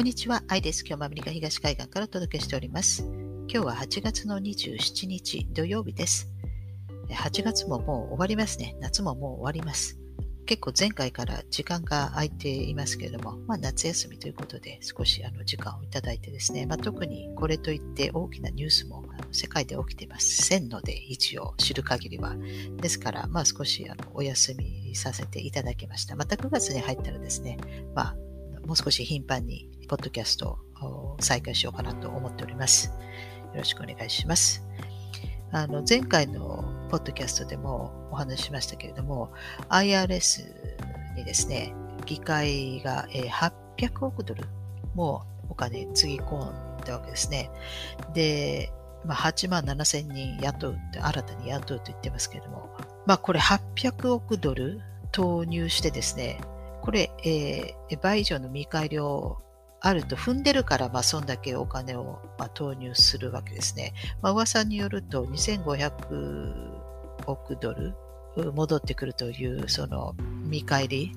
こんにちは、アイです。今日もアメリカ東海岸からお届けしております。今日は8月の27日土曜日です。8月ももう終わりますね。夏ももう終わります。結構前回から時間が空いていますけれども、まあ、夏休みということで少しあの時間をいただいてですね、まあ、特にこれといって大きなニュースも世界で起きていませんので、一応知る限りは。ですから、まあ、少しあのお休みさせていただきました。また9月に入ったらですね、まあ、もう少し頻繁にポッドキャストを再開しようかなと思っております。よろしくお願いします。あの前回のポッドキャストでもお話ししましたけれども、IRS にですね、議会が800億ドルもお金つぎ込んだわけですね。で、まあ、8万7千人雇うって、新たに雇うと言ってますけれども、まあこれ800億ドル投入してですね、これ、えー、倍以上の見返りをあると踏んでるから、まあ、そんだけお金を、まあ、投入するわけですね。まあ、噂によると、2500億ドル戻ってくるという、その見返り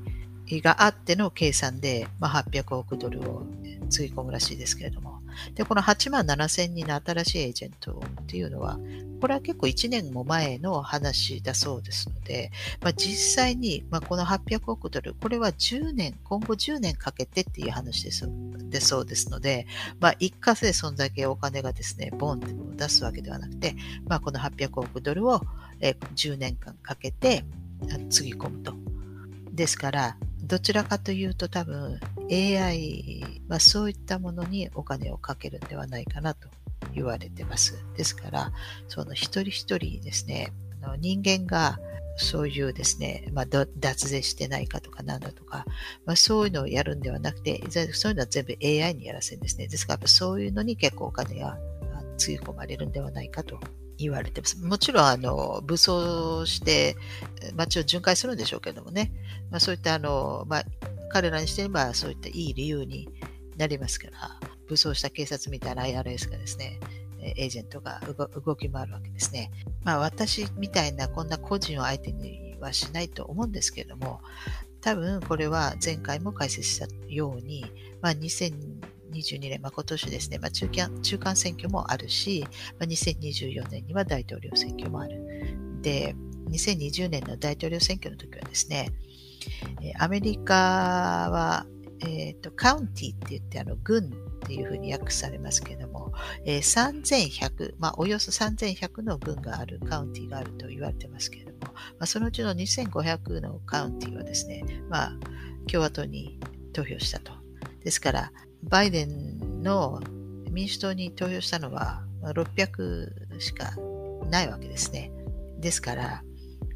があっての計算で、まあ、800億ドルをつぎ込むらしいですけれども。で、この8万7千人の新しいエージェントっていうのは、これは結構1年も前の話だそうですので、まあ、実際に、まあ、この800億ドル、これは10年、今後10年かけてっていう話ですでそうですので、まあ、一過性そんだけお金がですね、ボンって出すわけではなくて、まあ、この800億ドルを10年間かけてつぎ込むと。ですから、どちらかというと多分 AI はそういったものにお金をかけるんではないかなと言われてます。ですから、その一人一人ですね、人間がそういうですね、まあ、脱税してないかとかなんだとか、まあ、そういうのをやるんではなくて、そういうのは全部 AI にやらせるんですね。ですから、そういうのに結構お金がつぎ込まれるんではないかと言われてます。もちろん、あの、武装して街を巡回するんでしょうけどもね、まあ、そういったあの、まあ、彼らにしてみればそういったいい理由になりますから、武装した警察みたいな IRS がですね、エージェントが動き回るわけですね。まあ私みたいなこんな個人を相手にはしないと思うんですけれども、多分これは前回も解説したように、まあ2022年、まあ、今年ですね、まあ中間、中間選挙もあるし、まあ、2024年には大統領選挙もある。で、2020年の大統領選挙の時はですね、アメリカは、え、ー、と、カウンティって言って、あの、軍っていうふうに訳されますけれども、えー、3100、まあ、およそ3100の軍がある、カウンティがあると言われてますけれども、まあ、そのうちの2500のカウンティはですね、まあ、共和党に投票したと。ですから、バイデンの民主党に投票したのは600しかないわけですね。ですから、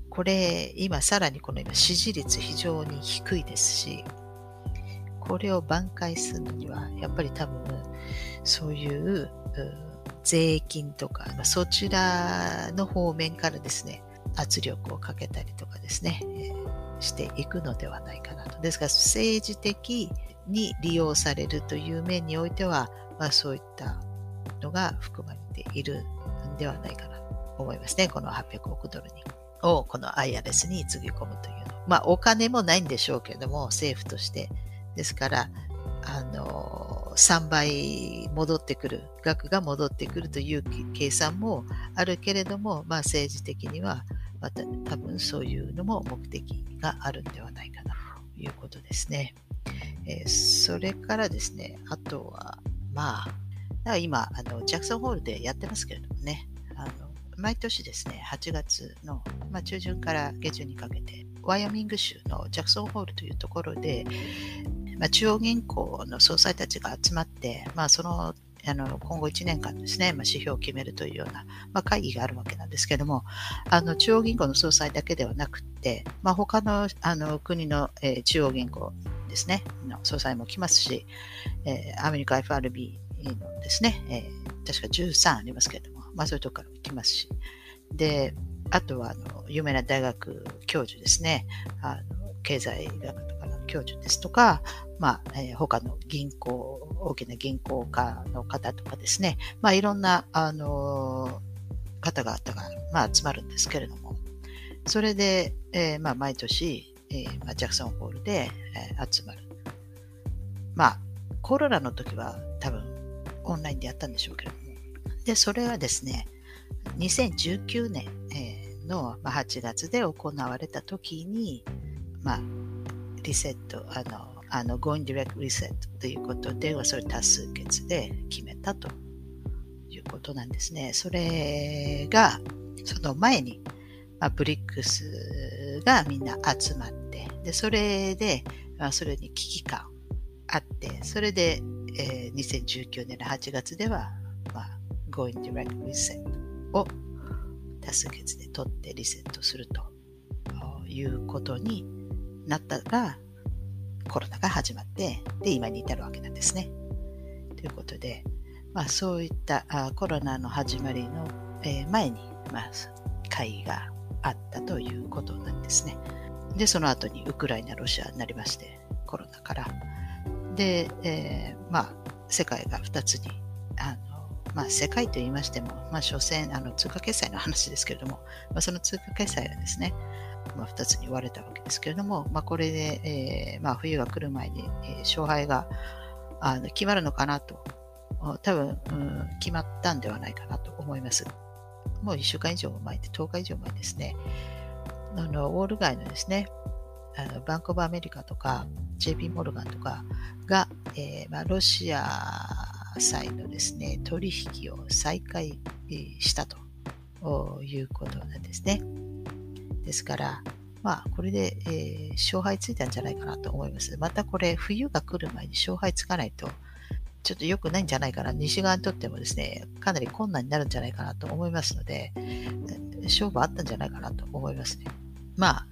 これ、今さらにこの今支持率非常に低いですし、これを挽回するのには、やっぱり多分、そういう税金とか、そちらの方面からですね、圧力をかけたりとかですね、していくのではないかなと。ですから、政治的に利用されるという面においては、まあ、そういったのが含まれているんではないかなと思いますね。この800億ドルに。をこの IRS につぎ込むというの。まあお金もないんでしょうけれども、政府としてですから、あの、3倍戻ってくる、額が戻ってくるという計算もあるけれども、まあ政治的には、また多分そういうのも目的があるんではないかなということですね。えー、それからですね、あとは、まあ、だから今、あの、ジャクソンホールでやってますけれどもね、あの、毎年ですね、8月の、まあ、中旬から下旬にかけて、ワイアミング州のジャクソンホールというところで、まあ、中央銀行の総裁たちが集まって、まあ、そのあの今後1年間ですね、まあ、指標を決めるというような、まあ、会議があるわけなんですけども、あの中央銀行の総裁だけではなくて、まあ、他のあの国の、えー、中央銀行ですね、の総裁も来ますし、えー、アメリカ FRB のですね、えー、確か13ありますけれども、まあ、そういうところから来ますし、で、あとはあの有名な大学教授ですね、あの経済学の教授ですとか、まあ、えー、他の銀行、大きな銀行家の方とかですね、まあ、いろんな、あのー、方々が、まあ、集まるんですけれども、それで、えー、まあ、毎年、えーまあ、ジャクソンホールで、えー、集まる。まあ、コロナの時は多分オンラインでやったんでしょうけれども。で、それはですね、2019年え、の8月で行われた時に、まあ、リセット、あの、あの、Going Direct Reset ということで、それ多数決で決めたということなんですね。それが、その前に、まあ、ブリックスがみんな集まって、で、それで、まあ、それに危機感あって、それで、えー、2019年の8月では、まあ、Going Direct Reset を多数決で取ってリセットするということになったら、コロナが始まって、で、今に至るわけなんですね。ということで、まあ、そういったあコロナの始まりの、えー、前に、まあ、会議があったということなんですね。で、その後にウクライナ、ロシアになりまして、コロナから。で、えー、まあ、世界が2つにあのまあ、世界と言いましても、まあ、所詮、あの通貨決済の話ですけれども、まあ、その通貨決済がですね、まあ、2つに割れたわけですけれども、まあ、これで、えーまあ、冬が来る前に、えー、勝敗があの決まるのかなと、多分、うん、決まったんではないかなと思います。もう1週間以上前で、10日以上前ですね、あのウォール街のですね、あのバンコブアメリカとか JP モルガンとかが、えーまあ、ロシア債のですね、取引を再開したということなんですね。ですから、まあ、これで、えー、勝敗ついたんじゃないかなと思います。またこれ、冬が来る前に勝敗つかないと、ちょっと良くないんじゃないかな。西側にとってもですね、かなり困難になるんじゃないかなと思いますので、勝負あったんじゃないかなと思いますね。まあ、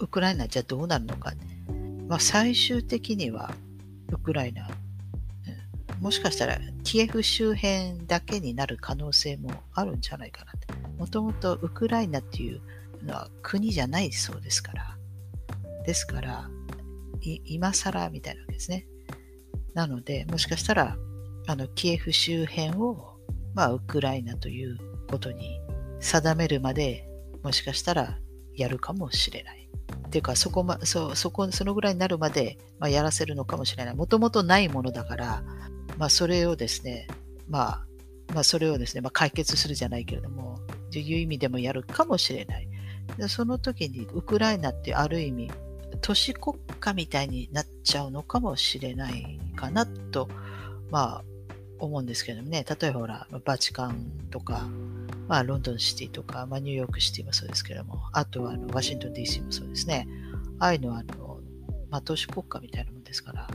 ウクライナじゃどうなるのか。まあ、最終的には、ウクライナもしかしたらキエフ周辺だけになる可能性もあるんじゃないかなもともとウクライナっていうのは国じゃないそうですから。ですから、今更みたいなわけですね。なので、もしかしたら、あの、キエフ周辺を、まあ、ウクライナということに定めるまで、もしかしたらやるかもしれない。っていうか、そこま、そ、そこ、そのぐらいになるまで、まあ、やらせるのかもしれない。もともとないものだから、まあ、それをですね、まあ、まあ、それをですね、まあ、解決するじゃないけれども、という意味でもやるかもしれない。でその時にウクライナってある意味、都市国家みたいになっちゃうのかもしれないかなと、まあ、思うんですけどもね、例えばほら、バチカンとか、まあ、ロンドンシティとか、まあ、ニューヨークシティもそうですけども、あとはあのワシントン DC もそうですね。ああいうのはあの、まあ、都市国家みたいなもんですから、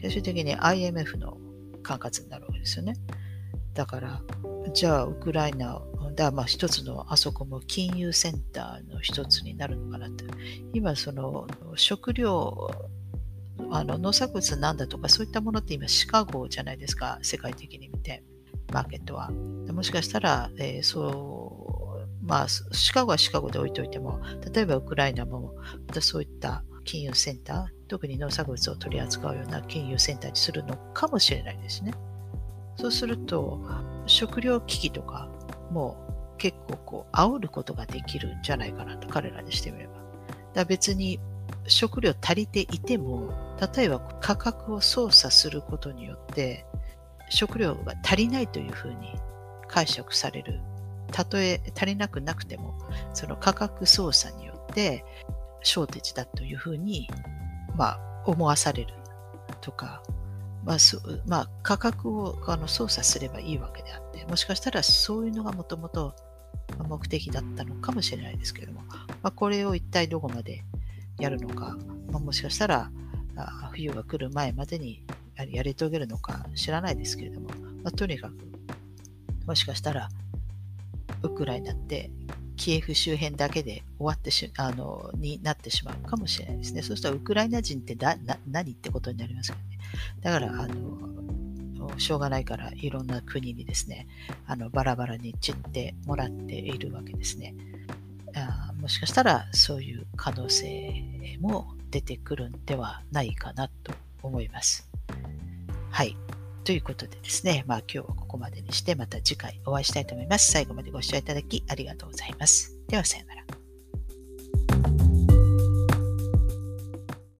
最終的に IMF の管轄になるわけですよね。だから、じゃあ、ウクライナだまあ一つのあそこも金融センターの一つになるのかなって。今、その食料、あの農作物なんだとかそういったものって今シカゴじゃないですか、世界的に見て、マーケットは。もしかしたら、えー、そう、まあ、シカゴはシカゴで置いといても、例えばウクライナも、またそういった金融センター、特に農作物を取り扱うような金融センターにするのかもしれないですね。そうすると、食料危機とかもう結構こう、煽ることができるんじゃないかなと、彼らにしてみれば。だ別に食料足りていても、例えば価格を操作することによって、食料が足りないというふうに解釈される。たとえ足りなくなくても、その価格操作によってショーテージだというふうに、まあ、思わされるとか、まあまあ、価格をあの操作すればいいわけであって、もしかしたらそういうのがもともと目的だったのかもしれないですけれども、まあ、これを一体どこまでやるのか、まあ、もしかしたらあ冬が来る前までにやり遂げるのか知らないですけれども、まあ、とにかく、もしかしたらウクライナってキエフ周辺だけで終わってしあのになってしまうかもしれないですね。そうしたらウクライナ人ってだな何ってことになりますからね。だからあの、しょうがないからいろんな国にですね、あのバラバラに散ってもらっているわけですね。あもしかしたらそういう可能性も出てくるんではないかなと思います。はい。ということでですね、まあ今日はここまでにしてまた次回お会いしたいと思います。最後までご視聴いただきありがとうございます。ではさようなら。